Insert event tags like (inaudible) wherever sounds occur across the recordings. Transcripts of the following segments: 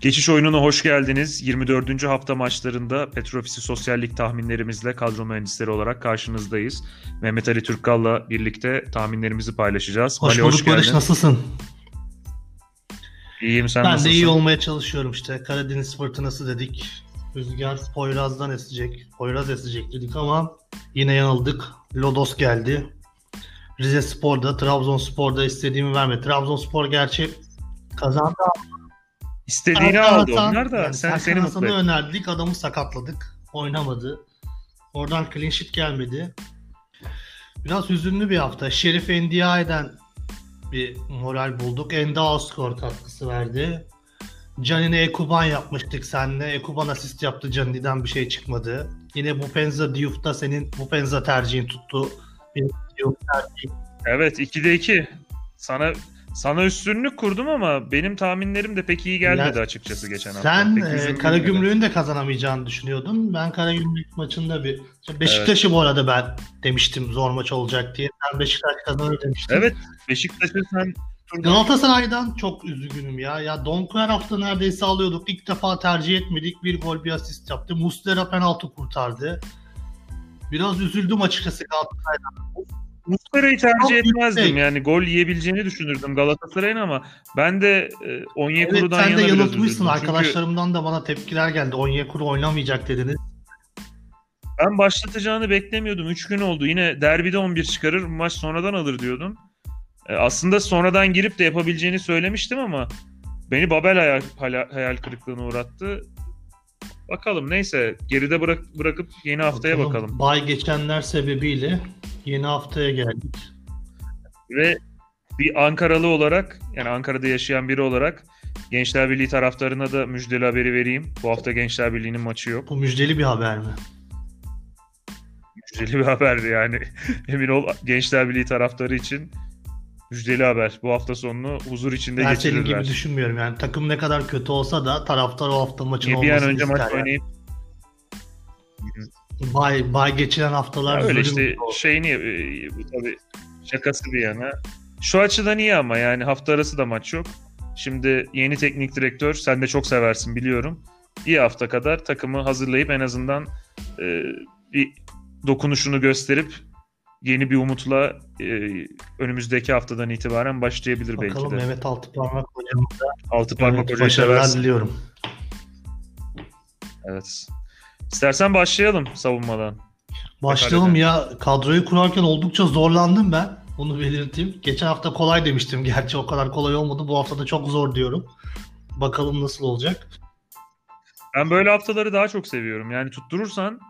Geçiş oyununa hoş geldiniz. 24. hafta maçlarında Petrofisi Sosyal Lig tahminlerimizle kadro mühendisleri olarak karşınızdayız. Mehmet Ali Türkkal'la birlikte tahminlerimizi paylaşacağız. Hoş Ali, bulduk Barış nasılsın? İyiyim sen ben nasılsın? Ben de iyi olmaya çalışıyorum işte. Karadeniz fırtınası dedik. Rüzgar Poyraz'dan esecek. Poyraz esecek dedik ama yine yanıldık. Lodos geldi. Rize Spor'da, Trabzonspor'da istediğimi vermedi. Trabzonspor gerçi kazandı İstediğini Hasan, aldı onlar da yani sen Serkan seni mutlu et. önerdik adamı sakatladık. Oynamadı. Oradan clean sheet gelmedi. Biraz hüzünlü bir hafta. Şerif Ndiaye'den bir moral bulduk. Enda skor katkısı verdi. Canine Ekuban yapmıştık seninle. Ekuban asist yaptı. Cani'den bir şey çıkmadı. Yine Bupenza Diouf'ta senin Bupenza tercihin tuttu. Bir Diouf tercihi. Evet 2'de 2. Sana sana üstünlük kurdum ama benim tahminlerim de pek iyi gelmedi Ya, açıkçası geçen hafta. Sen e. Karagümrük'ün de kazanamayacağını düşünüyordun. Ben Karagümrük maçında bir Beşiktaş'ı bu arada ben demiştim zor maç olacak diye. Sen Beşiktaş kazanır demiştin. Evet Beşiktaş'ı sen Galatasaray'dan çok üzgünüm ya. Ya Donku her hafta neredeyse alıyorduk. İlk defa tercih etmedik. Bir gol bir asist yaptı. Muslera penaltı kurtardı. Biraz üzüldüm açıkçası Galatasaray'dan. Muslera'yı tercih Çok etmezdim yüksek. yani gol yiyebileceğini düşünürdüm Galatasaray'ın ama ben de e, Onyekuru'dan Evet sen de yana yanıltmışsın. Çünkü Arkadaşlarımdan da bana tepkiler geldi. Onyekuru oynamayacak dediniz. ben başlatacağını beklemiyordum. 3 gün oldu. Yine derbide 11 çıkarır, maç sonradan alır diyordum. E, aslında sonradan girip de yapabileceğini söylemiştim ama beni Babel hayal, hayal, kırıklığına uğrattı. Bakalım neyse geride bırak, bırakıp yeni haftaya bakalım. Bay geçenler sebebiyle yeni haftaya geldik. Ve bir Ankaralı olarak yani Ankara'da yaşayan biri olarak Gençler Birliği taraftarına da müjdeli haberi vereyim. Bu hafta Gençler Birliği'nin maçı yok. Bu müjdeli bir haber mi? Müjdeli bir haberdi yani. (laughs) Emin ol Gençler Birliği taraftarı için müjdeli haber. Bu hafta sonunu huzur içinde Ben senin gibi geçirirler. düşünmüyorum yani. Takım ne kadar kötü olsa da taraftar o hafta maçın Niye bir an olmasını önce maç ister yani. oynayıp Bay, bay geçilen haftalar Ya öyle işte oldu. şeyini e, tabii şakası bir yana. Şu açıdan iyi ama yani hafta arası da maç yok. Şimdi yeni teknik direktör sen de çok seversin biliyorum. Bir hafta kadar takımı hazırlayıp en azından e, bir dokunuşunu gösterip yeni bir umutla e, önümüzdeki haftadan itibaren başlayabilir Bakalım belki de. Mehmet Altıparmak hocamıza Altı parmak evet, hocayı başarılar diliyorum. Evet. İstersen başlayalım savunmadan. Başlayalım ya. Kadroyu kurarken oldukça zorlandım ben. Bunu belirteyim. Geçen hafta kolay demiştim. (laughs) Gerçi o kadar kolay olmadı. Bu hafta da çok zor diyorum. Bakalım nasıl olacak. Ben böyle haftaları daha çok seviyorum. Yani tutturursan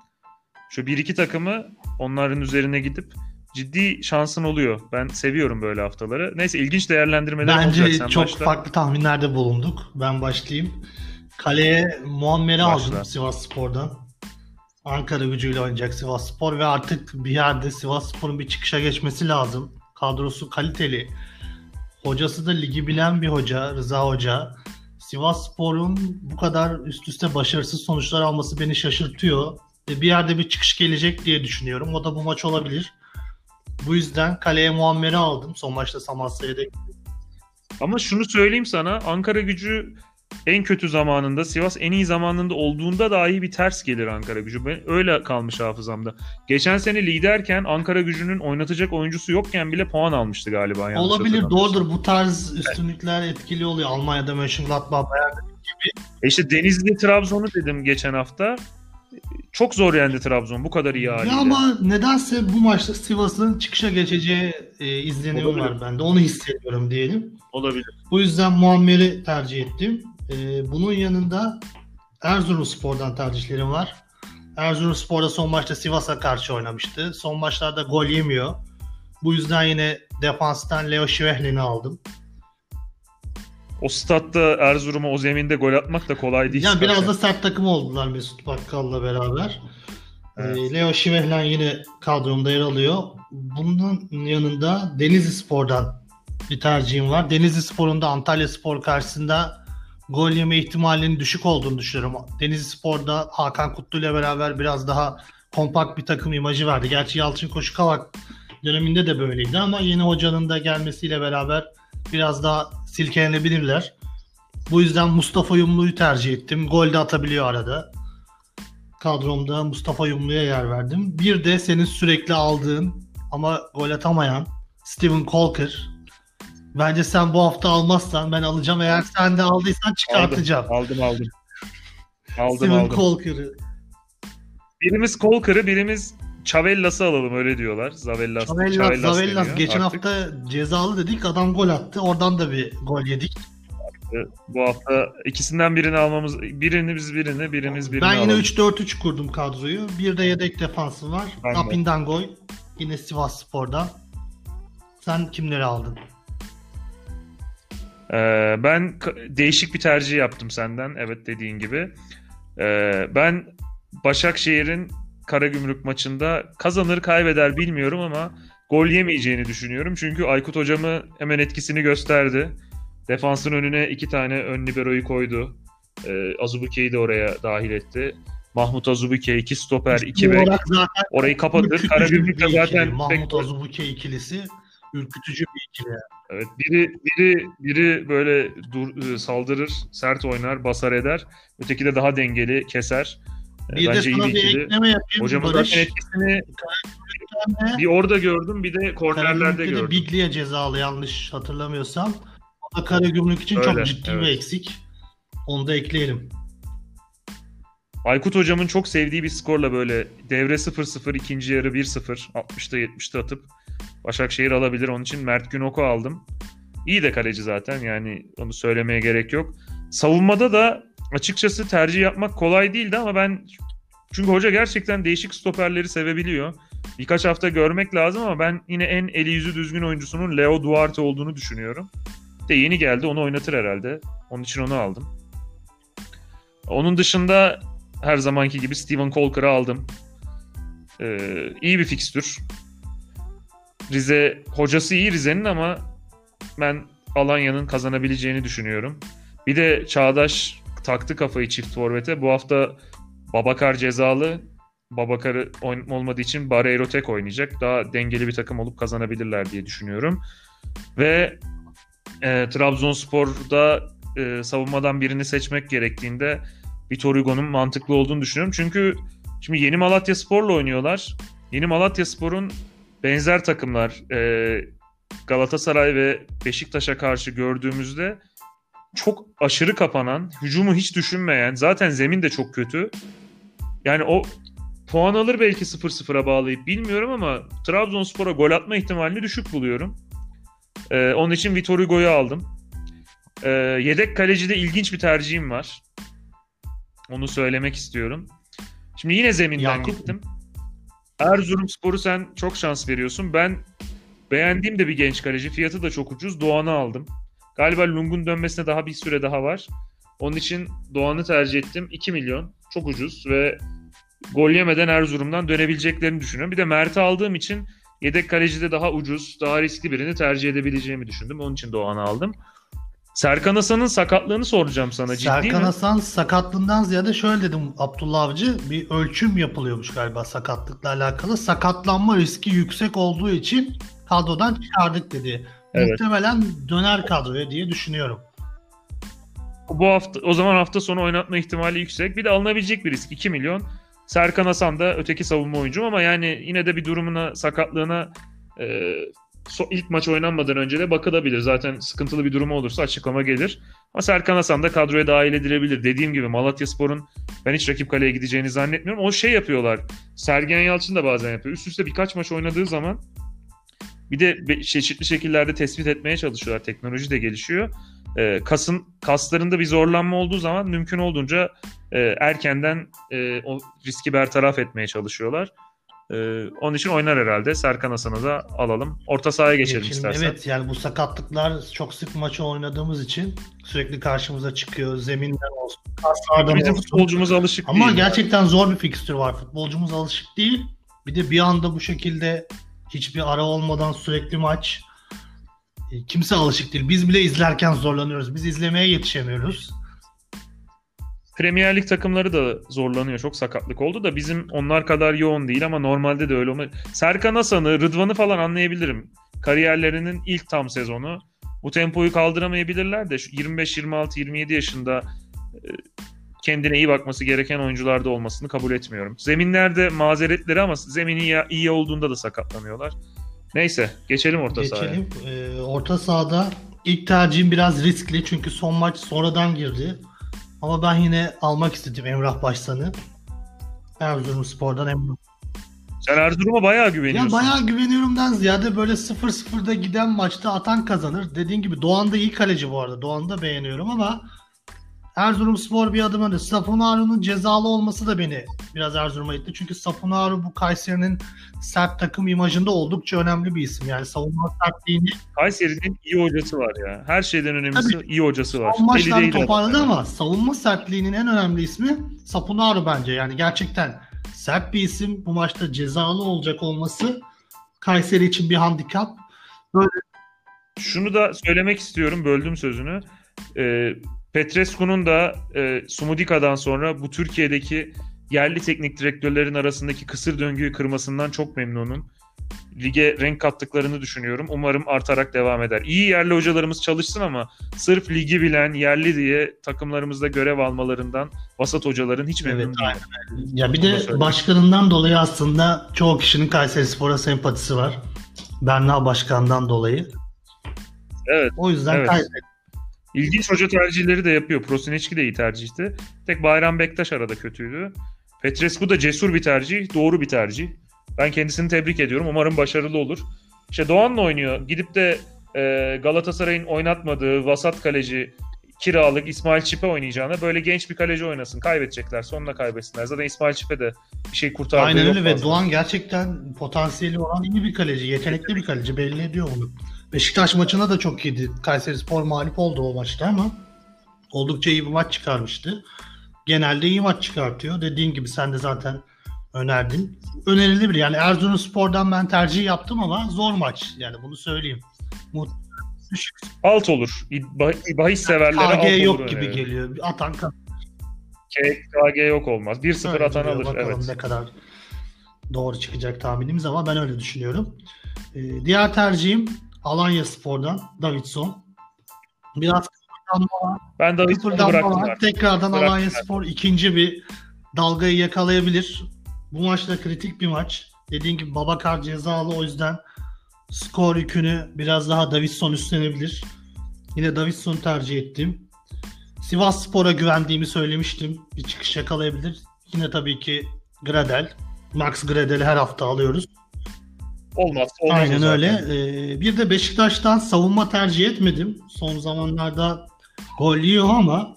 şu bir iki takımı onların üzerine gidip ciddi şansın oluyor. Ben seviyorum böyle haftaları. Neyse ilginç değerlendirmeler olacak. Bence çok başla. farklı tahminlerde bulunduk. Ben başlayayım. Kaleye Muammer'i aldım Sivas Spor'dan. Ankara gücüyle oynayacak Sivas Spor ve artık bir yerde Sivas Spor'un bir çıkışa geçmesi lazım. Kadrosu kaliteli. Hocası da ligi bilen bir hoca, Rıza Hoca. Sivas Spor'un bu kadar üst üste başarısız sonuçlar alması beni şaşırtıyor. Bir yerde bir çıkış gelecek diye düşünüyorum. O da bu maç olabilir. Bu yüzden kaleye Muammer'i aldım. Son maçta Samasya'ya da Ama şunu söyleyeyim sana. Ankara gücü en kötü zamanında, Sivas en iyi zamanında olduğunda dahi bir ters gelir Ankara gücü. Ben öyle kalmış hafızamda. Geçen sene liderken Ankara gücünün oynatacak oyuncusu yokken bile puan almıştı galiba. Olabilir doğrudur. Bu tarz üstünlükler etkili oluyor. Almanya'da Mönchengladbach, Bayern E İşte Denizli Trabzon'u dedim geçen hafta. Çok zor yendi Trabzon bu kadar iyi haliyle. Ya ama nedense bu maçta Sivas'ın çıkışa geçeceği e, izlenimi var bende. Onu hissediyorum diyelim. Olabilir. Bu yüzden Muammer'i tercih ettim. E, bunun yanında Erzurumspor'dan tercihlerim var. Erzurumspor'da son maçta Sivas'a karşı oynamıştı. Son maçlarda gol yemiyor. Bu yüzden yine defanstan Leo Şivehlin'i aldım. O statta Erzurum'a o zeminde gol atmak da kolay değil. Ya biraz da sert takım oldular Mesut Bakkal'la beraber. Evet. Ee, Leo Şivehlen yine kadromda yer alıyor. Bunun yanında Denizli Spor'dan bir tercihim var. Denizli Spor'un da Antalya Spor karşısında gol yeme ihtimalinin düşük olduğunu düşünüyorum. Denizli Spor'da Hakan Kutlu ile beraber biraz daha kompakt bir takım imajı verdi. Gerçi Yalçın Koşukavak döneminde de böyleydi ama yeni hocanın da gelmesiyle beraber biraz daha silkelenebilirler. Bu yüzden Mustafa Yumlu'yu tercih ettim. Gol de atabiliyor arada. Kadromda Mustafa Yumlu'ya yer verdim. Bir de senin sürekli aldığın ama gol atamayan Steven Colker. Bence sen bu hafta almazsan ben alacağım. Eğer sen de aldıysan çıkartacağım. Aldım aldım. Aldım Steven aldım. Colker'ı. Birimiz Colker'ı birimiz Chavellas'ı alalım öyle diyorlar. Zavellas. Zavellas, Chavellas Zavellas. Geçen artık. hafta cezalı dedik. Adam gol attı. Oradan da bir gol yedik. Bu hafta ikisinden birini almamız birini biz birini birimiz birini ben yine alalım. 3-4-3 kurdum kadroyu. Bir de yedek defansı var. Apindangoy. Yine Sivas Spor'dan. Sen kimleri aldın? Ee, ben değişik bir tercih yaptım senden. Evet dediğin gibi. Ee, ben Başakşehir'in Karagümrük maçında kazanır kaybeder bilmiyorum ama gol yemeyeceğini düşünüyorum. Çünkü Aykut hocamı hemen etkisini gösterdi. Defansın önüne iki tane ön libero'yu koydu. Ee, Azubuke'yi de oraya dahil etti. Mahmut Azubuke, iki stoper, iki bek. Orayı kapatır. Karagümrük de zaten Mahmut Azubuke ikilisi ürkütücü bir ikili. Evet, biri biri biri böyle dur, e, saldırır, sert oynar, basar eder. Öteki de daha dengeli, keser. E, Bir de Bence iyi sana bir bir ikili. ekleme yapayım. Hocamın Barış, zaten etkisini bir orada gördüm, bir de kornerlerde de gördüm. Biglia cezalı yanlış hatırlamıyorsam. O da Karagümrük için çok Öyle, ciddi evet. bir eksik. Onu da ekleyelim. Aykut hocamın çok sevdiği bir skorla böyle devre 0-0, ikinci yarı 1-0, 60'ta 70'te atıp Başakşehir alabilir. Onun için Mert Günok'u aldım. İyi de kaleci zaten yani onu söylemeye gerek yok. Savunmada da açıkçası tercih yapmak kolay değildi ama ben çünkü hoca gerçekten değişik stoperleri sevebiliyor. Birkaç hafta görmek lazım ama ben yine en eli yüzü düzgün oyuncusunun Leo Duarte olduğunu düşünüyorum. De yeni geldi onu oynatır herhalde. Onun için onu aldım. Onun dışında her zamanki gibi Steven Colker'ı aldım. Ee, iyi bir fikstür. Rize hocası iyi Rize'nin ama ben Alanya'nın kazanabileceğini düşünüyorum. Bir de Çağdaş taktı kafayı çift forvete. Bu hafta Babakar cezalı. Babakar'ı olmadığı için Barreiro tek oynayacak. Daha dengeli bir takım olup kazanabilirler diye düşünüyorum. Ve e, Trabzonspor'da e, savunmadan birini seçmek gerektiğinde Vitor Hugo'nun mantıklı olduğunu düşünüyorum. Çünkü şimdi Yeni Malatya Spor'la oynuyorlar. Yeni Malatya Spor'un benzer takımlar e, Galatasaray ve Beşiktaş'a karşı gördüğümüzde çok aşırı kapanan, hücumu hiç düşünmeyen, zaten zemin de çok kötü. Yani o puan alır belki 0-0'a bağlayıp bilmiyorum ama Trabzonspor'a gol atma ihtimalini düşük buluyorum. E, onun için Vitor Hugo'yu aldım. E, yedek kalecide ilginç bir tercihim var. Onu söylemek istiyorum. Şimdi yine zeminden Yakup. gittim. Erzurumspor'u sen çok şans veriyorsun. Ben beğendiğim de bir genç kaleci. Fiyatı da çok ucuz. Doğan'ı aldım. Galiba Lung'un dönmesine daha bir süre daha var. Onun için Doğan'ı tercih ettim. 2 milyon. Çok ucuz ve gol yemeden Erzurum'dan dönebileceklerini düşünüyorum. Bir de Mert'i aldığım için yedek kalecide daha ucuz, daha riskli birini tercih edebileceğimi düşündüm. Onun için Doğan'ı aldım. Serkan Hasan'ın sakatlığını soracağım sana. Ciddi Serkan mi? Hasan sakatlığından ziyade şöyle dedim Abdullah Avcı bir ölçüm yapılıyormuş galiba sakatlıkla alakalı. Sakatlanma riski yüksek olduğu için kadrodan çıkardık dedi. Evet. Muhtemelen döner kadroya diye düşünüyorum. Bu hafta o zaman hafta sonu oynatma ihtimali yüksek. Bir de alınabilecek bir risk 2 milyon. Serkan Hasan da öteki savunma oyuncu ama yani yine de bir durumuna, sakatlığına e, so- ilk maç oynanmadan önce de bakılabilir. Zaten sıkıntılı bir durumu olursa açıklama gelir. Ama Serkan Hasan da kadroya dahil edilebilir. Dediğim gibi Malatyaspor'un ben hiç rakip kaleye gideceğini zannetmiyorum. O şey yapıyorlar. Sergen Yalçın da bazen yapıyor. Üst üste birkaç maç oynadığı zaman bir de be- çeşitli şekillerde tespit etmeye çalışıyorlar. Teknoloji de gelişiyor. E, kasın kaslarında bir zorlanma olduğu zaman mümkün olduğunca e, erkenden e, o riski bertaraf etmeye çalışıyorlar. E, onun için oynar herhalde. Serkan Hasan'ı da alalım. Orta sahaya geçelim Şimdi istersen. Evet yani bu sakatlıklar çok sık maçı oynadığımız için sürekli karşımıza çıkıyor. Zeminden olsun, kaslardan Bizim olsun. futbolcumuz alışık Ama değil. gerçekten zor bir fikstür var. Futbolcumuz alışık değil. Bir de bir anda bu şekilde hiçbir ara olmadan sürekli maç. E, Kimse alışık değil. Biz bile izlerken zorlanıyoruz. Biz izlemeye yetişemiyoruz. Premier Lig takımları da zorlanıyor. Çok sakatlık oldu da bizim onlar kadar yoğun değil ama normalde de öyle olma. Serkan Hasan'ı, Rıdvan'ı falan anlayabilirim. Kariyerlerinin ilk tam sezonu. bu tempoyu kaldıramayabilirler de şu 25 26 27 yaşında e, kendine iyi bakması gereken oyuncularda olmasını kabul etmiyorum. Zeminlerde mazeretleri ama zemini iyi, olduğunda da sakatlanıyorlar. Neyse geçelim orta sahaya. Geçelim. Ee, orta sahada ilk tercihim biraz riskli çünkü son maç sonradan girdi. Ama ben yine almak istedim Emrah Başsan'ı. Erzurumspor'dan Emrah. Sen Erzurum'a bayağı güveniyorsun. Ya bayağı güveniyorumdan ziyade böyle 0-0'da giden maçta atan kazanır. Dediğin gibi Doğan da iyi kaleci bu arada. Doğan'ı da beğeniyorum ama Erzurumspor bir adım önde. Sapunaro'nun cezalı olması da beni biraz Erzurum'a itti. Çünkü Sapunaro bu Kayseri'nin sert takım imajında oldukça önemli bir isim. Yani savunma sertliğini Kayseri'nin iyi hocası var ya. Her şeyden önemlisi Tabii. iyi hocası var. son değil toparladı adam. ama savunma sertliğinin en önemli ismi Sapunaro bence. Yani gerçekten sert bir isim. Bu maçta cezalı olacak olması Kayseri için bir handikap. Şunu da söylemek istiyorum. Böldüm sözünü. Ee, Petrescu'nun da e, Sumudika'dan sonra bu Türkiye'deki yerli teknik direktörlerin arasındaki kısır döngüyü kırmasından çok memnunum. Lige renk kattıklarını düşünüyorum. Umarım artarak devam eder. İyi yerli hocalarımız çalışsın ama sırf ligi bilen yerli diye takımlarımızda görev almalarından vasat hocaların hiç memnun Evet, değilim. Ya bir de başkanından dolayı aslında çoğu kişinin Kayseri Spor'a sempatisi var. Berna Başkan'dan dolayı. Evet. O yüzden Evet. Kayseri İlginç hoca tercihleri de yapıyor. Prosineçki de iyi tercihti. Tek Bayram Bektaş arada kötüydü. Petrescu da cesur bir tercih, doğru bir tercih. Ben kendisini tebrik ediyorum. Umarım başarılı olur. İşte Doğan'la oynuyor. Gidip de e, Galatasaray'ın oynatmadığı vasat kaleci kiralık İsmail Çipe oynayacağına böyle genç bir kaleci oynasın. Kaybedecekler. Sonunda kaybetsinler. Zaten İsmail Çipe de bir şey kurtardı. Aynen öyle ve. Doğan gerçekten potansiyeli olan iyi bir kaleci, yetenekli bir kaleci belli ediyor onu. Beşiktaş maçına da çok iyiydi. Kayseri Spor mağlup oldu o maçta ama oldukça iyi bir maç çıkarmıştı. Genelde iyi maç çıkartıyor. Dediğin gibi sen de zaten önerdin. Önerilebilir. Yani Erzurumspor'dan ben tercih yaptım ama zor maç. Yani bunu söyleyeyim. Mu- Düşük Alt olur. Bah- Bahis severlere alt KG olur. yok gibi öneririm. geliyor. Atan kazanır. K- KG yok olmaz. 1-0 Öyle atan alır. Bakalım Evet. ne kadar doğru çıkacak tahminimiz ama ben öyle düşünüyorum. Ee, diğer tercihim Alanya Spor'dan Davidson. Biraz kıpırdanma. Ben Davidson'u bıraktım var. Tekrardan Bıraktım Alanya artık. Spor ikinci bir dalgayı yakalayabilir. Bu maçta kritik bir maç. Dediğim gibi Babakar cezalı o yüzden skor yükünü biraz daha Davidson üstlenebilir. Yine Davidson'u tercih ettim. Sivas Spor'a güvendiğimi söylemiştim. Bir çıkış yakalayabilir. Yine tabii ki Gradel. Max Gradel'i her hafta alıyoruz. Olmaz. olmaz Aynen zaten. öyle. Ee, bir de Beşiktaş'tan savunma tercih etmedim. Son zamanlarda gol yiyor ama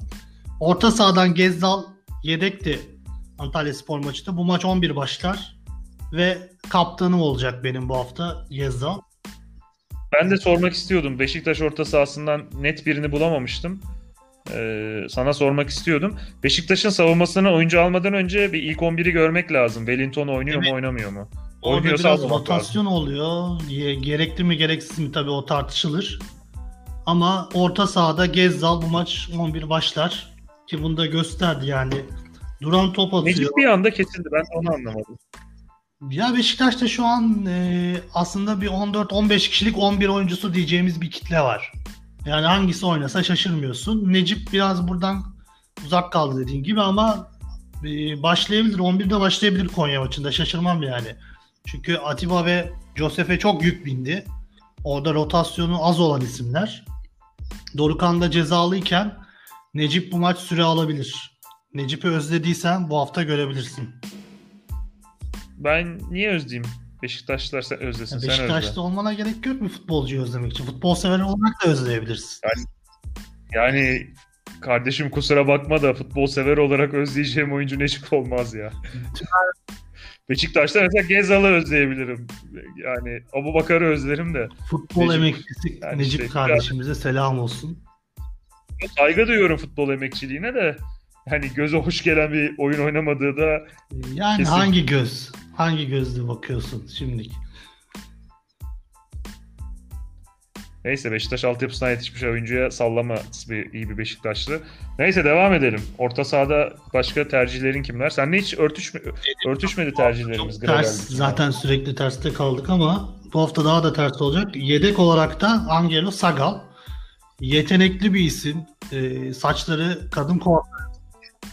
orta sahadan Gezdal yedekti Antalya Spor maçında. Bu maç 11 başlar ve kaptanım olacak benim bu hafta Gezdal. Ben de sormak istiyordum. Beşiktaş orta sahasından net birini bulamamıştım. Ee, sana sormak istiyordum. Beşiktaş'ın savunmasına oyuncu almadan önce bir ilk 11'i görmek lazım. Wellington oynuyor Evet. mu oynamıyor mu? Orada Oynuyorsa biraz almamak lazım. rotasyon oluyor. Gerekli mi gereksiz mi tabii o tartışılır. Ama orta sahada Gezdal bu maç 11 başlar. Ki bunu da gösterdi yani. Duran top atıyor. Necip bir anda kesildi. Ben de onu anlamadım. Ya Beşiktaş'ta şu an e, aslında bir 14-15 kişilik 11 oyuncusu diyeceğimiz bir kitle var. Yani hangisi oynasa şaşırmıyorsun. Necip biraz buradan uzak kaldı dediğin gibi ama e, başlayabilir. 11'de başlayabilir Konya maçında. Şaşırmam yani. Çünkü Atiba ve Josef'e çok yük bindi. Orada rotasyonu az olan isimler. Dorukan da cezalıyken Necip bu maç süre alabilir. Necip'i özlediysen bu hafta görebilirsin. Ben niye özleyeyim? Beşiktaşlılar sen özlesin. Ya sen özle. Beşiktaş'ta olmana gerek yok bir futbolcuyu özlemek için. Futbol sever olarak da özleyebilirsin. Yani kardeşim kusura bakma da futbol sever olarak özleyeceğim oyuncu Necip olmaz ya. Beşiktaş'ta mesela Gezal'ı özleyebilirim. Yani Abu Bakar'ı özlerim de. Futbol Necip- emeklisi yani Necip işte- kardeşimize selam olsun. Saygı duyuyorum futbol emekçiliğine de. Hani göze hoş gelen bir oyun oynamadığı da Yani Kesin. hangi göz? Hangi gözle bakıyorsun şimdilik? Neyse Beşiktaş altyapısından yetişmiş oyuncuya sallama bir, iyi bir Beşiktaşlı. Neyse devam edelim. Orta sahada başka tercihlerin kimler? Seninle hiç örtüşme, örtüşmedi tercihlerimiz. Çok ters. Zaten sürekli terste kaldık ama bu hafta daha da ters olacak. Yedek olarak da Angelo Sagal. yetenekli bir isim. E, saçları kadın kuaförü.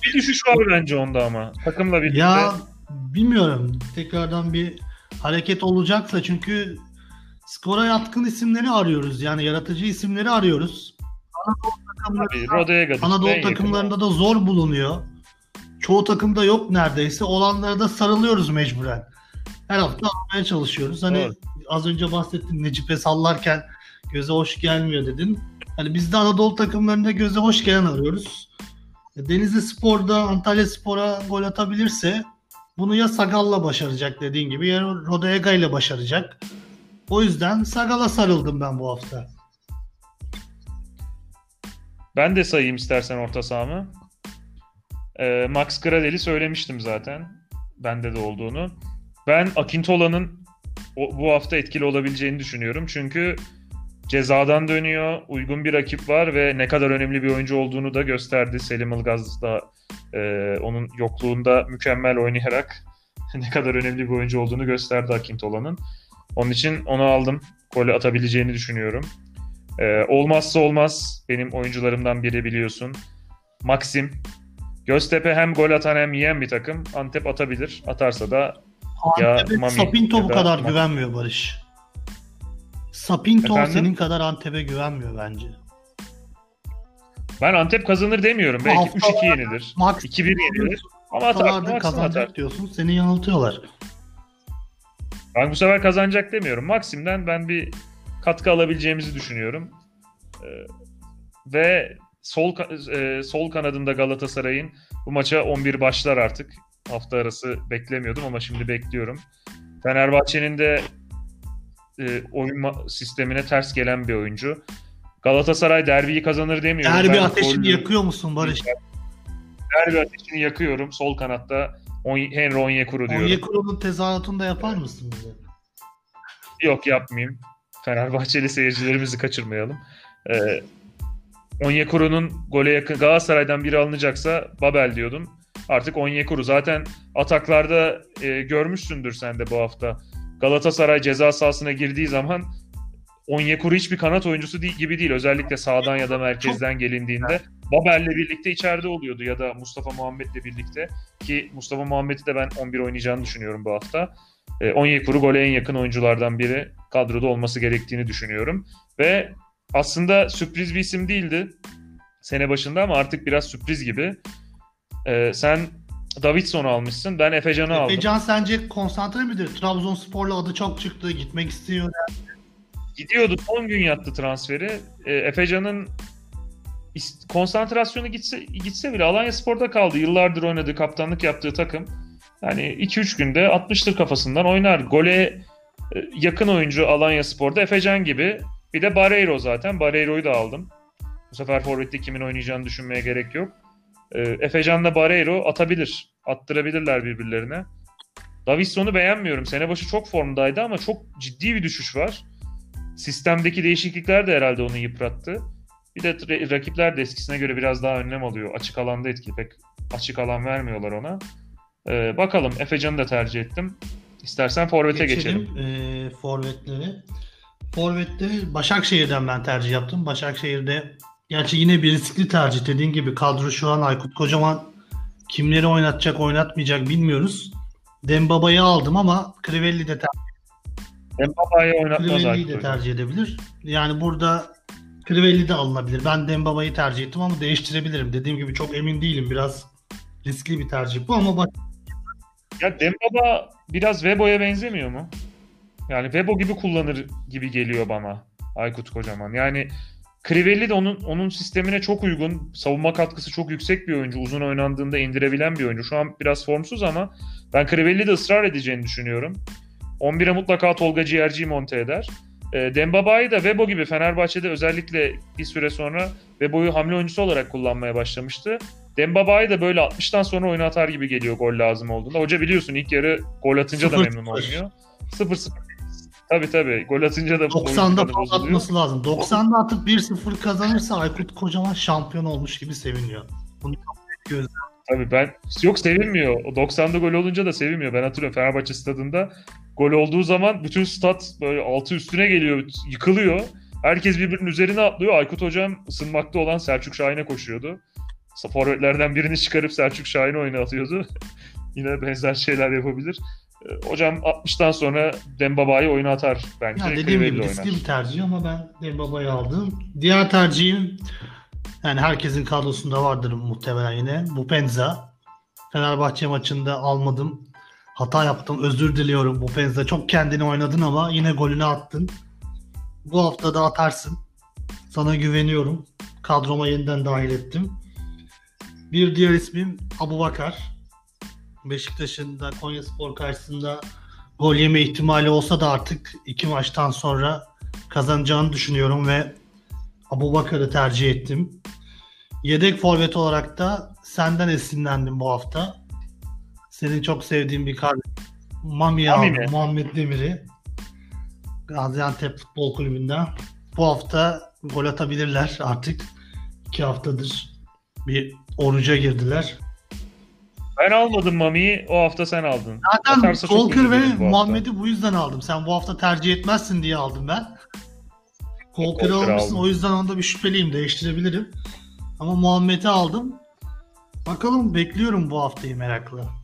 Bir düşüş var bence onda ama. Takımla birlikte. Ya bilmiyorum. Tekrardan bir hareket olacaksa çünkü skora yatkın isimleri arıyoruz. Yani yaratıcı isimleri arıyoruz. Anadolu Tabii, Anadolu takımlarında da zor bulunuyor. Çoğu takımda yok neredeyse. Olanlara da sarılıyoruz mecburen. Her hafta almaya çalışıyoruz. Hani Doğru. az önce bahsettin Necip'e sallarken göze hoş gelmiyor dedin. Hani biz de Anadolu takımlarında göze hoş gelen arıyoruz. E, Denizli Spor'da Antalya Spor'a gol atabilirse bunu ya Sagal'la başaracak dediğin gibi ya Rodega ile başaracak. O yüzden Sagal'a sarıldım ben bu hafta. Ben de sayayım istersen orta sahamı. Ee, Max Gradel'i söylemiştim zaten. Bende de olduğunu. Ben Akintola'nın bu hafta etkili olabileceğini düşünüyorum. Çünkü cezadan dönüyor. Uygun bir rakip var ve ne kadar önemli bir oyuncu olduğunu da gösterdi. Selim Ilgaz da e, onun yokluğunda mükemmel oynayarak (laughs) ne kadar önemli bir oyuncu olduğunu gösterdi Akintola'nın. Onun için onu aldım. Golü atabileceğini düşünüyorum. Ee, olmazsa olmaz benim oyuncularımdan biri biliyorsun. Maxim. Göztepe hem gol atan hem yiyen bir takım. Antep atabilir. Atarsa da Ya Antep'e Mami Sapinto ya bu da kadar Ma- güvenmiyor Barış. Sapinto Efendim? senin kadar Antep'e güvenmiyor bence. ben Antep kazanır demiyorum. Belki Haftalar- 3-2 yenilir. Max 2-1 yenilir. Ama atar. kazanacak atar. diyorsun. Seni yanıltıyorlar. Ben bu sefer kazanacak demiyorum. Maxim'den ben bir katkı alabileceğimizi düşünüyorum. Ee, ve sol e, sol kanadında Galatasaray'ın bu maça 11 başlar artık. Hafta arası beklemiyordum ama şimdi bekliyorum. Fenerbahçe'nin de e, oyun sistemine ters gelen bir oyuncu. Galatasaray derbiyi kazanır demiyorum. Derbi Ben ateşini gollü- yakıyor musun Barış? Derbi ateşini yakıyorum. Sol kanatta On- Henry Onyekuru diyorum. Onyekuru'nun tezahüratını da yapar mısın bize? Yok yapmayayım. Fenerbahçeli seyircilerimizi kaçırmayalım. Ee, Onyekuru'nun gole yakın Galatasaray'dan biri alınacaksa Babel diyordum. Artık Onyekuru. Zaten ataklarda e, görmüşsündür sen de bu hafta. Galatasaray ceza sahasına girdiği zaman Onyekuru hiçbir kanat oyuncusu değil, gibi değil. Özellikle sağdan ya da merkezden gelindiğinde. Babel'le birlikte içeride oluyordu ya da Mustafa Muhammed'le birlikte. Ki Mustafa Muhammed'i de ben 11 oynayacağını düşünüyorum bu hafta. E, Onyekuru gole en yakın oyunculardan biri kadroda olması gerektiğini düşünüyorum. Ve aslında sürpriz bir isim değildi sene başında ama artık biraz sürpriz gibi. E, sen Davidson'u almışsın. Ben Efecan'ı aldım. Efecan sence konsantre midir? Trabzonspor'la adı çok çıktı. Gitmek istiyor. Gidiyordu. Son gün yattı transferi. E, Efecan'ın konsantrasyonu gitse gitse bile Alanya Spor'da kaldı. Yıllardır oynadığı, kaptanlık yaptığı takım. Yani 2-3 günde atmıştır kafasından oynar. Gole e, yakın oyuncu Alanya Spor'da Efecan gibi. Bir de Barreiro zaten. Barreiro'yu da aldım. Bu sefer Forvet'te kimin oynayacağını düşünmeye gerek yok. E, Efecan'la Barreiro atabilir. Attırabilirler birbirlerine. Davidson'u beğenmiyorum. Sene başı çok formdaydı ama çok ciddi bir düşüş var. Sistemdeki değişiklikler de herhalde onu yıprattı. Bir de ra- rakipler de eskisine göre biraz daha önlem alıyor. Açık alanda etkili. Pek açık alan vermiyorlar ona. Ee, bakalım. Efecan'ı da tercih ettim. İstersen Forvet'e geçelim. Geçelim e, forvetleri. Forvet'te Başakşehir'den ben tercih yaptım. Başakşehir'de gerçi yine bir riskli tercih dediğin gibi kadro şu an Aykut Kocaman kimleri oynatacak oynatmayacak bilmiyoruz. Dembaba'yı aldım ama Crivelli de, ter- Mbappe'yi oynatmaz Crivelli'yi de tercih edebilir. Yani burada Crivelli de alınabilir. Ben Dembaba'yı tercih ettim ama değiştirebilirim. Dediğim gibi çok emin değilim. Biraz riskli bir tercih bu ama bak Ya Dembaba biraz Webo'ya benzemiyor mu? Yani Webo gibi kullanır gibi geliyor bana Aykut Kocaman. Yani Crivelli de onun onun sistemine çok uygun. Savunma katkısı çok yüksek bir oyuncu. Uzun oynandığında indirebilen bir oyuncu. Şu an biraz formsuz ama ben Crivelli de ısrar edeceğini düşünüyorum. 11'e mutlaka Tolga Ciğerci'yi monte eder. E, Dembaba'yı da Webo gibi Fenerbahçe'de özellikle bir süre sonra Webo'yu hamle oyuncusu olarak kullanmaya başlamıştı. Dembaba'yı da böyle 60'tan sonra oyuna atar gibi geliyor gol lazım olduğunda. Hoca biliyorsun ilk yarı gol atınca da memnun oynuyor. 0-0. Tabii tabii. Gol atınca da 90'da oyuncu tadı falan atması lazım. 90'da atıp 1-0 kazanırsa Aykut Kocaman şampiyon olmuş gibi seviniyor. Bunu çok net gözle- Tabii ben yok sevinmiyor. O 90'da gol olunca da sevinmiyor. Ben hatırlıyorum Fenerbahçe stadında gol olduğu zaman bütün stat böyle altı üstüne geliyor, yıkılıyor. Herkes birbirinin üzerine atlıyor. Aykut hocam ısınmakta olan Selçuk Şahin'e koşuyordu. Forvetlerden birini çıkarıp Selçuk Şahin oyuna atıyordu. (laughs) Yine benzer şeyler yapabilir. Ee, hocam 60'tan sonra Dembaba'yı oyuna atar bence. Ya dediğim gibi riskli bir tercih ama ben Dembaba'yı aldım. Diğer tercihim yani herkesin kadrosunda vardır muhtemelen yine. Bu Penza. Fenerbahçe maçında almadım. Hata yaptım. Özür diliyorum. Bu Penza çok kendini oynadın ama yine golünü attın. Bu hafta da atarsın. Sana güveniyorum. Kadroma yeniden dahil ettim. Bir diğer ismim Abu Bakar. Beşiktaş'ın da Konya Spor karşısında gol yeme ihtimali olsa da artık iki maçtan sonra kazanacağını düşünüyorum ve Abu Bakar'ı tercih ettim. Yedek forvet olarak da senden esinlendim bu hafta. Senin çok sevdiğin bir kardeş. Mami aldım. Muhammed Demir'i. Gaziantep Futbol Kulübü'nden. Bu hafta gol atabilirler artık. iki haftadır bir oruca girdiler. Ben almadım Mami'yi. O hafta sen aldın. Zaten Kolkır ve Muhammed'i bu yüzden aldım. Sen bu hafta tercih etmezsin diye aldım ben. Kolkır'ı almışsın. O yüzden onda bir şüpheliyim. Değiştirebilirim. Ama Muhammed'i aldım. Bakalım bekliyorum bu haftayı merakla.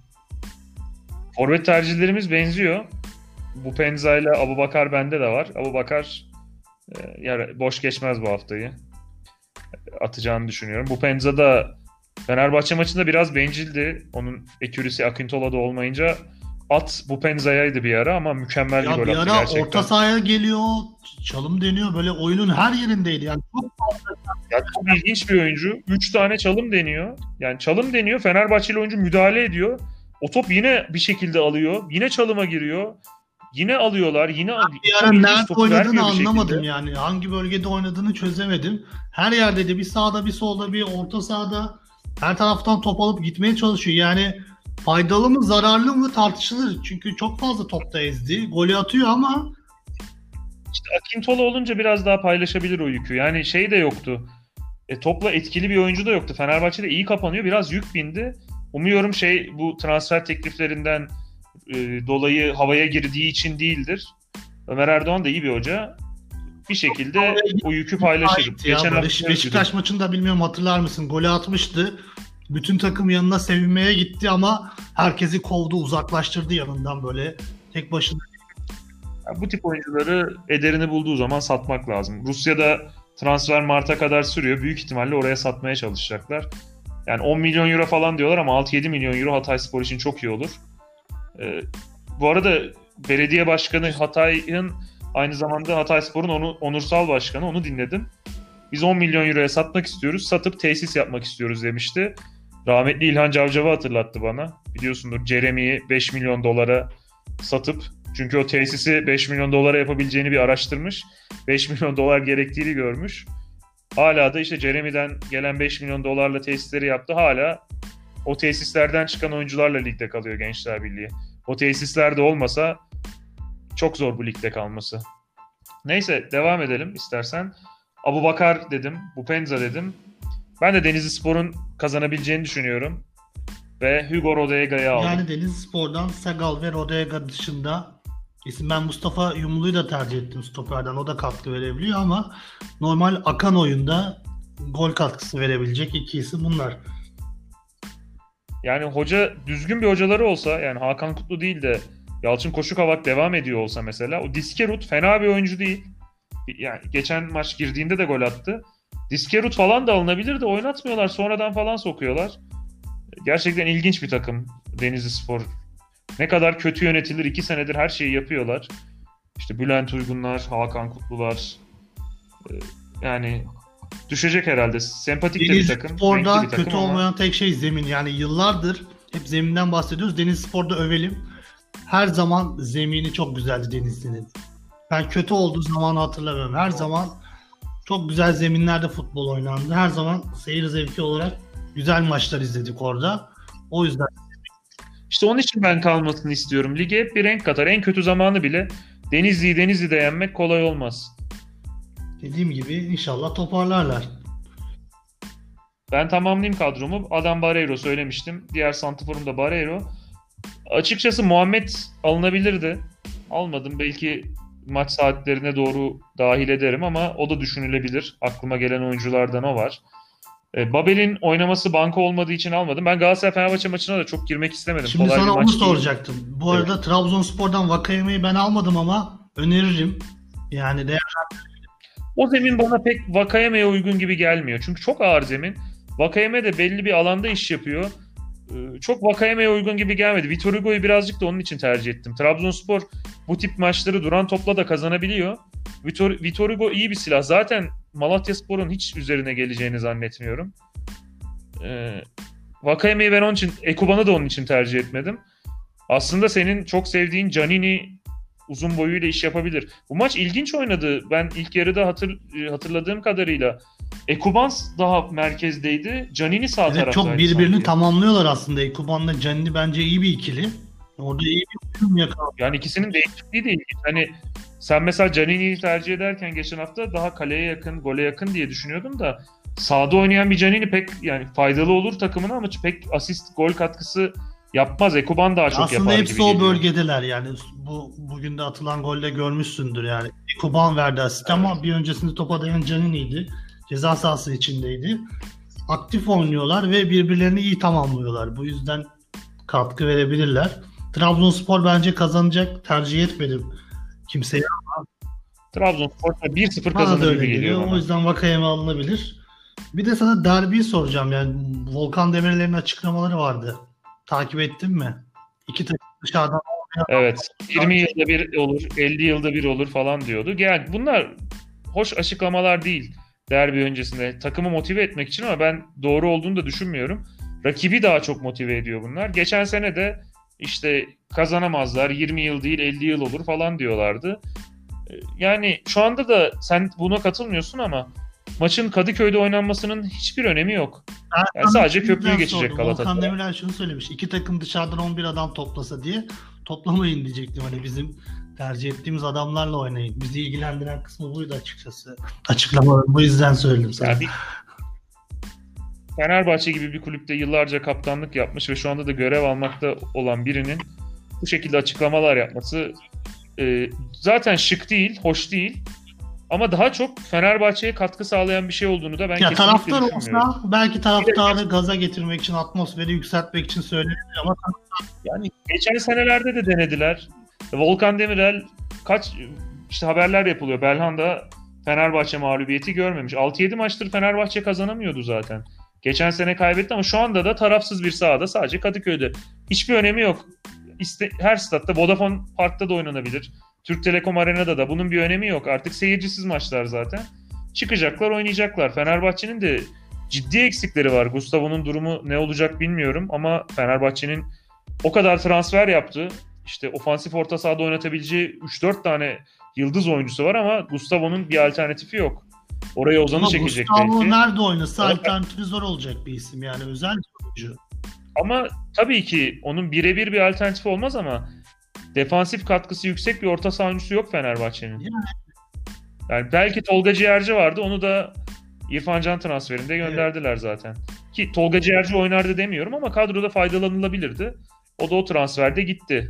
Forvet tercihlerimiz benziyor. Bu Penza ile Abu Bakar bende de var. Abu Bakar e, yani boş geçmez bu haftayı. Atacağını düşünüyorum. Bu Penza da Fenerbahçe maçında biraz bencildi. Onun ekürisi Akintola'da olmayınca at bu Penza'yaydı bir ara ama mükemmel ya bir gol attı gerçekten. Bir ara orta sahaya geliyor, çalım deniyor. Böyle oyunun her yerindeydi. Yani çok fazla. Çok ilginç bir oyuncu. 3 tane çalım deniyor. Yani çalım deniyor. Fenerbahçeli oyuncu müdahale ediyor. O top yine bir şekilde alıyor. Yine çalıma giriyor. Yine alıyorlar. Yine bir ara nerede oynadığını anlamadım yani. Hangi bölgede oynadığını çözemedim. Her yerde de bir sağda bir solda bir orta sahada her taraftan top alıp gitmeye çalışıyor. Yani faydalı mı zararlı mı tartışılır. Çünkü çok fazla topta ezdi. Golü atıyor ama işte Akintola olunca biraz daha paylaşabilir o yükü. Yani şey de yoktu. E, topla etkili bir oyuncu da yoktu. Fenerbahçe'de iyi kapanıyor. Biraz yük bindi. Umuyorum şey bu transfer tekliflerinden e, dolayı havaya girdiği için değildir. Ömer Erdoğan da iyi bir hoca. Bir şekilde o yükü paylaşır. Ya, Geçen Barış, Beşiktaş gibi. maçında bilmiyorum hatırlar mısın? Golü atmıştı. Bütün takım yanına sevinmeye gitti ama herkesi kovdu, uzaklaştırdı yanından böyle tek başına. Yani bu tip oyuncuları ederini bulduğu zaman satmak lazım. Rusya'da transfer Mart'a kadar sürüyor. Büyük ihtimalle oraya satmaya çalışacaklar. Yani 10 milyon euro falan diyorlar ama 6-7 milyon euro Hatay Spor için çok iyi olur. Ee, bu arada belediye başkanı Hatay'ın aynı zamanda Hatay Spor'un onu, onursal başkanı onu dinledim. Biz 10 milyon euroya satmak istiyoruz, satıp tesis yapmak istiyoruz demişti. Rahmetli İlhan Cavcav'ı hatırlattı bana. Biliyorsundur Jeremy'yi 5 milyon dolara satıp çünkü o tesisi 5 milyon dolara yapabileceğini bir araştırmış. 5 milyon dolar gerektiğini görmüş. Hala da işte Jeremy'den gelen 5 milyon dolarla tesisleri yaptı. Hala o tesislerden çıkan oyuncularla ligde kalıyor Gençler Birliği. O tesislerde olmasa çok zor bu ligde kalması. Neyse devam edelim istersen. Abu Bakar dedim, Bupenza dedim. Ben de Denizli Spor'un kazanabileceğini düşünüyorum. Ve Hugo Rodega'yı aldım. Yani Denizli Spor'dan Segal ve Rodega dışında ben Mustafa Yumlu'yu da tercih ettim stoperden. O da katkı verebiliyor ama normal akan oyunda gol katkısı verebilecek iki isim bunlar. Yani hoca düzgün bir hocaları olsa yani Hakan Kutlu değil de Yalçın Koşukavak devam ediyor olsa mesela o Diskerut fena bir oyuncu değil. Yani geçen maç girdiğinde de gol attı. Diskerut falan da alınabilir de oynatmıyorlar. Sonradan falan sokuyorlar. Gerçekten ilginç bir takım Denizli Spor. Ne kadar kötü yönetilir. iki senedir her şeyi yapıyorlar. İşte Bülent Uygunlar, Hakan Kutlular. Ee, yani düşecek herhalde. Sempatik Deniz de bir takım. Spor'da bir takım kötü ama... olmayan tek şey zemin. Yani yıllardır hep zeminden bahsediyoruz. Deniz Spor'da övelim. Her zaman zemini çok güzeldi Denizli'nin. Ben kötü olduğu zaman hatırlamıyorum. Her zaman çok güzel zeminlerde futbol oynandı. Her zaman seyir zevki olarak güzel maçlar izledik orada. O yüzden işte onun için ben kalmasını istiyorum. Lige hep bir renk katar. En kötü zamanı bile Denizli'yi Denizli'de yenmek kolay olmaz. Dediğim gibi inşallah toparlarlar. Ben tamamlayayım kadromu. Adam Barreiro söylemiştim. Diğer santiforum da Barreiro. Açıkçası Muhammed alınabilirdi. Almadım. Belki maç saatlerine doğru dahil ederim ama o da düşünülebilir. Aklıma gelen oyunculardan o var. E, Babel'in oynaması banka olmadığı için almadım. Ben Galatasaray Fenerbahçe maçına da çok girmek istemedim. Şimdi Kolay sana onu maç değil. soracaktım. Bu arada Trabzonspor'dan Vakayeme'yi ben almadım ama öneririm. Yani de O zemin bana pek Vakayeme'ye uygun gibi gelmiyor. Çünkü çok ağır zemin. Vakayeme de belli bir alanda iş yapıyor. Ee, Çok Vakayeme'ye uygun gibi gelmedi. Vitor Hugo'yu birazcık da onun için tercih ettim. Trabzonspor bu tip maçları duran topla da kazanabiliyor. Vitor, Vitor Hugo iyi bir silah. Zaten Malatyaspor'un hiç üzerine geleceğini zannetmiyorum. Ee, Vakayeme'yi ben onun için, Ekuban'ı da onun için tercih etmedim. Aslında senin çok sevdiğin Canini uzun boyuyla iş yapabilir. Bu maç ilginç oynadı. Ben ilk yarıda hatır, hatırladığım kadarıyla Ekubans daha merkezdeydi. Canini sağ evet, taraftaydı. çok birbirini sanki. tamamlıyorlar aslında. Ekuban'la Canini bence iyi bir ikili. Orada iyi bir uyum yakaladı. Yani ikisinin değişikliği de ilginç. Hani sen mesela Canini'yi tercih ederken geçen hafta daha kaleye yakın, gole yakın diye düşünüyordum da sağda oynayan bir Canini pek yani faydalı olur takımına ama pek asist, gol katkısı yapmaz. Ekuban daha çok Aslında yapar hepsi gibi o geliyor. bölgedeler yani. Bu bugün de atılan golde görmüşsündür yani. Ekuban verdi asist ama bir öncesinde topa dayan Canini'ydi. Ceza sahası içindeydi. Aktif oynuyorlar ve birbirlerini iyi tamamlıyorlar. Bu yüzden katkı verebilirler. Trabzonspor bence kazanacak. Tercih etmedim kimseye. Trabzonspor 1-0 Bana da kazanır öyle gibi geliyor geliyor. O bana. yüzden Vakayeme alınabilir. Bir de sana derbiyi soracağım. Yani Volkan Demirel'in açıklamaları vardı. Takip ettin mi? İki takım dışarıdan Evet. 20 yılda bir olur, 50 yılda bir olur falan diyordu. Yani bunlar hoş açıklamalar değil derbi öncesinde. Takımı motive etmek için ama ben doğru olduğunu da düşünmüyorum. Rakibi daha çok motive ediyor bunlar. Geçen sene de işte kazanamazlar, 20 yıl değil 50 yıl olur falan diyorlardı. Ee, Yani şu anda da sen buna katılmıyorsun ama maçın Kadıköy'de oynanmasının hiçbir önemi yok. Yani sadece köprüyü geçecek Volkan Galatasaray. Demirel şunu söylemiş. İki takım dışarıdan 11 adam toplasa diye toplamayın diyecektim. Hani bizim tercih ettiğimiz adamlarla oynayın. Bizi ilgilendiren kısmı buydu açıkçası. Açıklamaları bu yüzden söyledim sana. Yani bir Fenerbahçe gibi bir kulüpte yıllarca kaptanlık yapmış ve şu anda da görev almakta olan birinin bu şekilde açıklamalar yapması e, zaten şık değil, hoş değil. Ama daha çok Fenerbahçe'ye katkı sağlayan bir şey olduğunu da ben ya taraftar olsa belki taraftarı gaza getirmek için, atmosferi yükseltmek için söylenir ama Yani geçen senelerde de denediler. Volkan Demirel kaç işte haberler yapılıyor. Belhanda Fenerbahçe mağlubiyeti görmemiş. 6-7 maçtır Fenerbahçe kazanamıyordu zaten. Geçen sene kaybetti ama şu anda da tarafsız bir sahada sadece Kadıköy'de. Hiçbir önemi yok. İste, her statta Vodafone Park'ta da oynanabilir. Türk Telekom Arena'da da bunun bir önemi yok. Artık seyircisiz maçlar zaten. Çıkacaklar oynayacaklar. Fenerbahçe'nin de ciddi eksikleri var. Gustavo'nun durumu ne olacak bilmiyorum ama Fenerbahçe'nin o kadar transfer yaptı. İşte ofansif orta sahada oynatabileceği 3-4 tane yıldız oyuncusu var ama Gustavo'nun bir alternatifi yok. Oraya Ozan'ı çekecek Gustavo belki. nerede oynasa alternatifi zor olacak bir isim yani özel bir oyuncu. Ama tabii ki onun birebir bir alternatifi olmaz ama defansif katkısı yüksek bir orta saha oyuncusu yok Fenerbahçe'nin. Yani. Yani belki Tolga Ciğerci vardı. Onu da İrfan Can transferinde gönderdiler zaten. Ki Tolga Ciğerci oynardı demiyorum ama kadroda faydalanılabilirdi. O da o transferde gitti.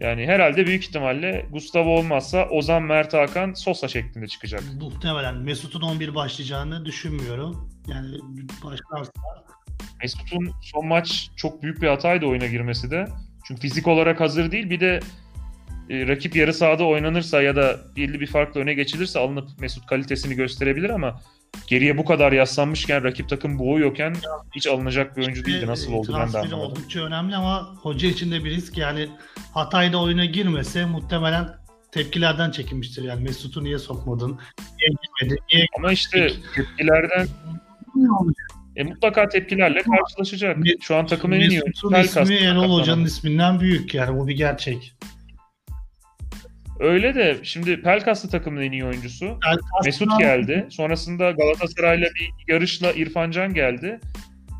Yani herhalde büyük ihtimalle Gustavo olmazsa Ozan, Mert Hakan, Sosa şeklinde çıkacak. Muhtemelen Mesut'un 11 başlayacağını düşünmüyorum. Yani başlarsa Mesut'un son maç çok büyük bir hataydı oyuna girmesi de. Çünkü fizik olarak hazır değil. Bir de e, rakip yarı sahada oynanırsa ya da belli bir farkla öne geçilirse alınıp Mesut kalitesini gösterebilir ama geriye bu kadar yaslanmışken rakip takım boğuyorken hiç alınacak bir oyuncu değildi. Nasıl oldu ben de anlamadım. oldukça önemli ama hoca için de bir risk. Yani Hatay'da oyuna girmese muhtemelen tepkilerden çekinmiştir. Yani Mesut'u niye sokmadın? Niye girmedi? Niye Ama işte tepkilerden e, mutlaka tepkilerle karşılaşacak. Şu an takımın en iyi Mesut'un ismi Erol. Hoca'nın isminden büyük. Yani bu bir gerçek. Öyle de şimdi Pelkas'lı takımın en iyi oyuncusu. Pelkas- Mesut geldi. Sonrasında Galatasaray'la bir yarışla İrfan Can geldi.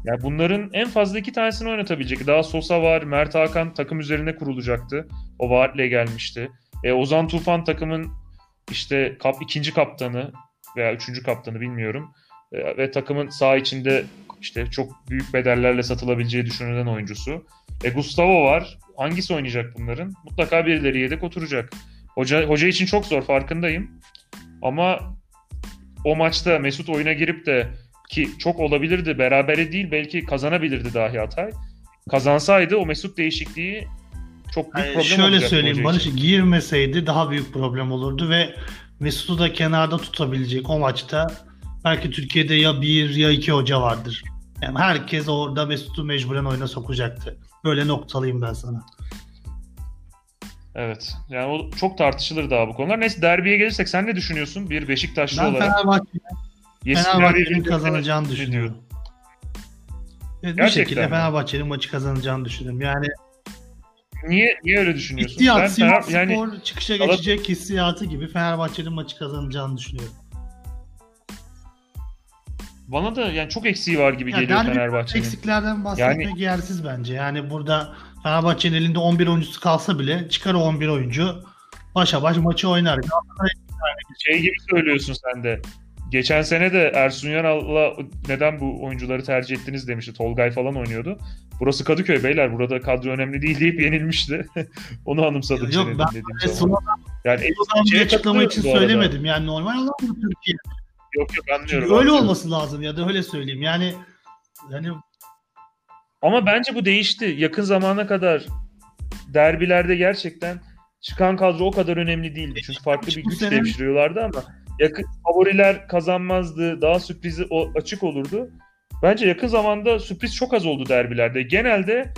Yani bunların en fazla iki tanesini oynatabilecek. Daha Sosa var, Mert Hakan takım üzerine kurulacaktı. O vaatle gelmişti. E, Ozan Tufan takımın işte kap, ikinci kaptanı veya üçüncü kaptanı bilmiyorum. E, ve takımın sağ içinde işte çok büyük bedellerle satılabileceği düşünülen oyuncusu. E, Gustavo var. Hangisi oynayacak bunların? Mutlaka birileri yedek oturacak. Hoca hoca için çok zor farkındayım. Ama o maçta Mesut oyuna girip de ki çok olabilirdi berabere değil belki kazanabilirdi dahi Hatay. Kazansaydı o Mesut değişikliği çok büyük Yani problem şöyle söyleyeyim Barış için. girmeseydi daha büyük problem olurdu ve Mesut'u da kenarda tutabilecek o maçta belki Türkiye'de ya bir ya iki hoca vardır. Yani herkes orada Mesut'u mecburen oyuna sokacaktı. Böyle noktalayayım ben sana. Evet. Yani o çok tartışılır daha bu konular. Neyse derbiye gelirsek sen ne düşünüyorsun? Bir Beşiktaşlı Ben olarak. Yesinler Fenerbahçe'nin kazanacağını düşünüyorum. Evet, bir şekilde? Fenerbahçe'nin maçı kazanacağını düşünüyorum. Yani Niye niye öyle düşünüyorsun? hissiyat Ben Sivas Fener- yani Spor çıkışa geçecek hissiyatı gibi Fenerbahçe'nin maçı kazanacağını düşünüyorum. bana da yani çok eksiği var gibi Ya geliyor Fenerbahçe'nin. Eksiklerden bahsetmek yersiz bence. Yani burada Fenerbahçe'nin elinde 11 oyuncusu kalsa bile çıkar o 11 oyuncu başa baş maçı oynar. Şey gibi söylüyorsun sen de. Geçen sene de Ersun Yanal'la neden bu oyuncuları tercih ettiniz demişti. Tolgay falan oynuyordu. Burası Kadıköy beyler. Burada kadro önemli değil deyip yenilmişti. (laughs) Onu anımsadım Yok ben zaman. sonradan Yani şeye açıklama için söylemedim. Yani normal olan bu Türkiye. Yok yok anlıyorum. Çünkü öyle anlıyorum. olması lazım ya da öyle söyleyeyim. Yani yani Ama bence bu değişti. Yakın zamana kadar derbilerde gerçekten çıkan kadro o kadar önemli değildi. Çünkü farklı bir güç sene- devşiriyorlardı ama yakın favoriler kazanmazdı. Daha sürprizi açık olurdu. Bence yakın zamanda sürpriz çok az oldu derbilerde. Genelde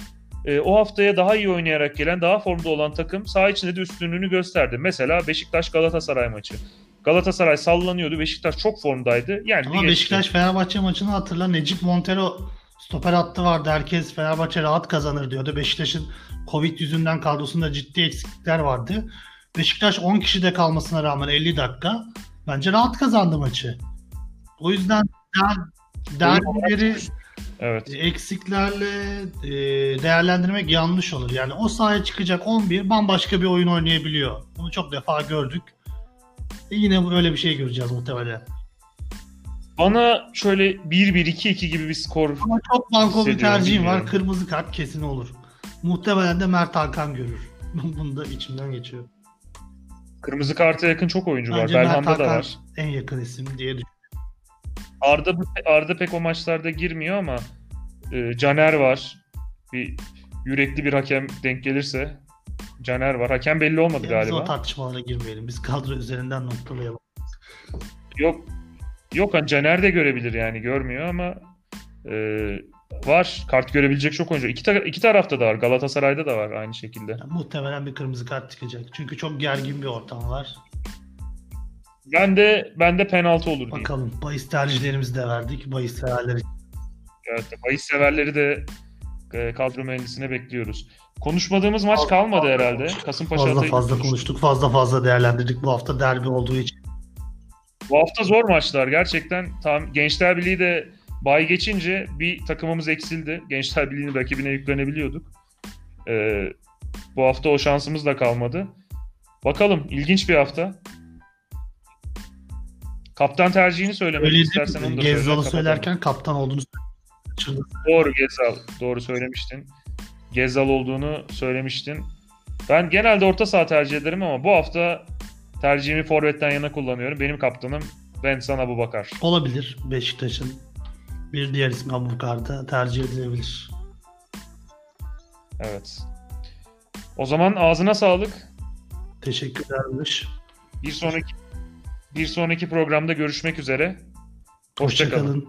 e, o haftaya daha iyi oynayarak gelen, daha formda olan takım saha içinde de üstünlüğünü gösterdi. Mesela Beşiktaş Galatasaray maçı. Galatasaray sallanıyordu. Beşiktaş çok formdaydı. Yani ama Beşiktaş Fenerbahçe maçını hatırla. Necip Montero stoper hattı vardı. Herkes Fenerbahçe rahat kazanır diyordu. Beşiktaş'ın Covid yüzünden kadrosunda ciddi eksiklikler vardı. Beşiktaş 10 kişide kalmasına rağmen 50 dakika bence rahat kazandı maçı. O yüzden der, derbileri Evet. eksiklerle e, değerlendirmek yanlış olur. Yani o sahaya çıkacak 11 bambaşka bir oyun oynayabiliyor. Bunu çok defa gördük. E yine böyle bir şey göreceğiz muhtemelen. Bana şöyle 1-1-2-2 gibi bir skor Ama çok banko bir tercihim var. Kırmızı kart kesin olur. Muhtemelen de Mert Hakan görür. (laughs) Bunu da içimden geçiyor. Kırmızı karta yakın çok oyuncu var. Bence Mert Belhanda da var. en yakın isim diye düşünüyorum. Arda Arda pek o maçlarda girmiyor ama e, Caner var. Bir yürekli bir hakem denk gelirse Caner var. Hakem belli olmadı Yani biz o galiba. tartışmalara girmeyelim. Biz kadro üzerinden noktalayalım. Yok yok hani Caner de görebilir yani görmüyor ama e, var. Kart görebilecek çok oyuncu. İki, ta- iki tarafta da var. Galatasaray'da da var aynı şekilde. Yani muhtemelen bir kırmızı kart çıkacak. Çünkü çok gergin bir ortam var. Ben de ben de penaltı olur diye. Bakalım. Bahis tercihlerimizi de verdik. Bahis severler için. Evet, bahis severleri de e, kadro mühendisine bekliyoruz. Konuşmadığımız maç kalmadı herhalde. Kasımpaşa Fazla fazla konuştuk. Fazla fazla değerlendirdik. Bu hafta derbi olduğu için. Bu hafta zor maçlar gerçekten. Tam Gençler Birliği de bay geçince bir takımımız eksildi. Gençler Birliği'nin rakibine yüklenebiliyorduk. Ee, bu hafta o şansımız da kalmadı. Bakalım ilginç bir hafta. Kaptan tercihini söylemek Öyle istersen onu da Gezzal'ı söylerken kaptan olduğunu. Doğru Gezal. Doğru söylemiştin. Gezal olduğunu söylemiştin. Ben genelde orta saha tercih ederim ama bu hafta tercihimi forvetten yana kullanıyorum. Benim kaptanım Vincent Abubakar. Olabilir. Beşiktaş'ın bir diğer ismi Abubakar'da tercih edilebilir. Evet. O zaman ağzına sağlık. Teşekkürler Barış. Bir sonraki bir sonraki programda görüşmek üzere. Hoşçakalın. Hoşçakalın.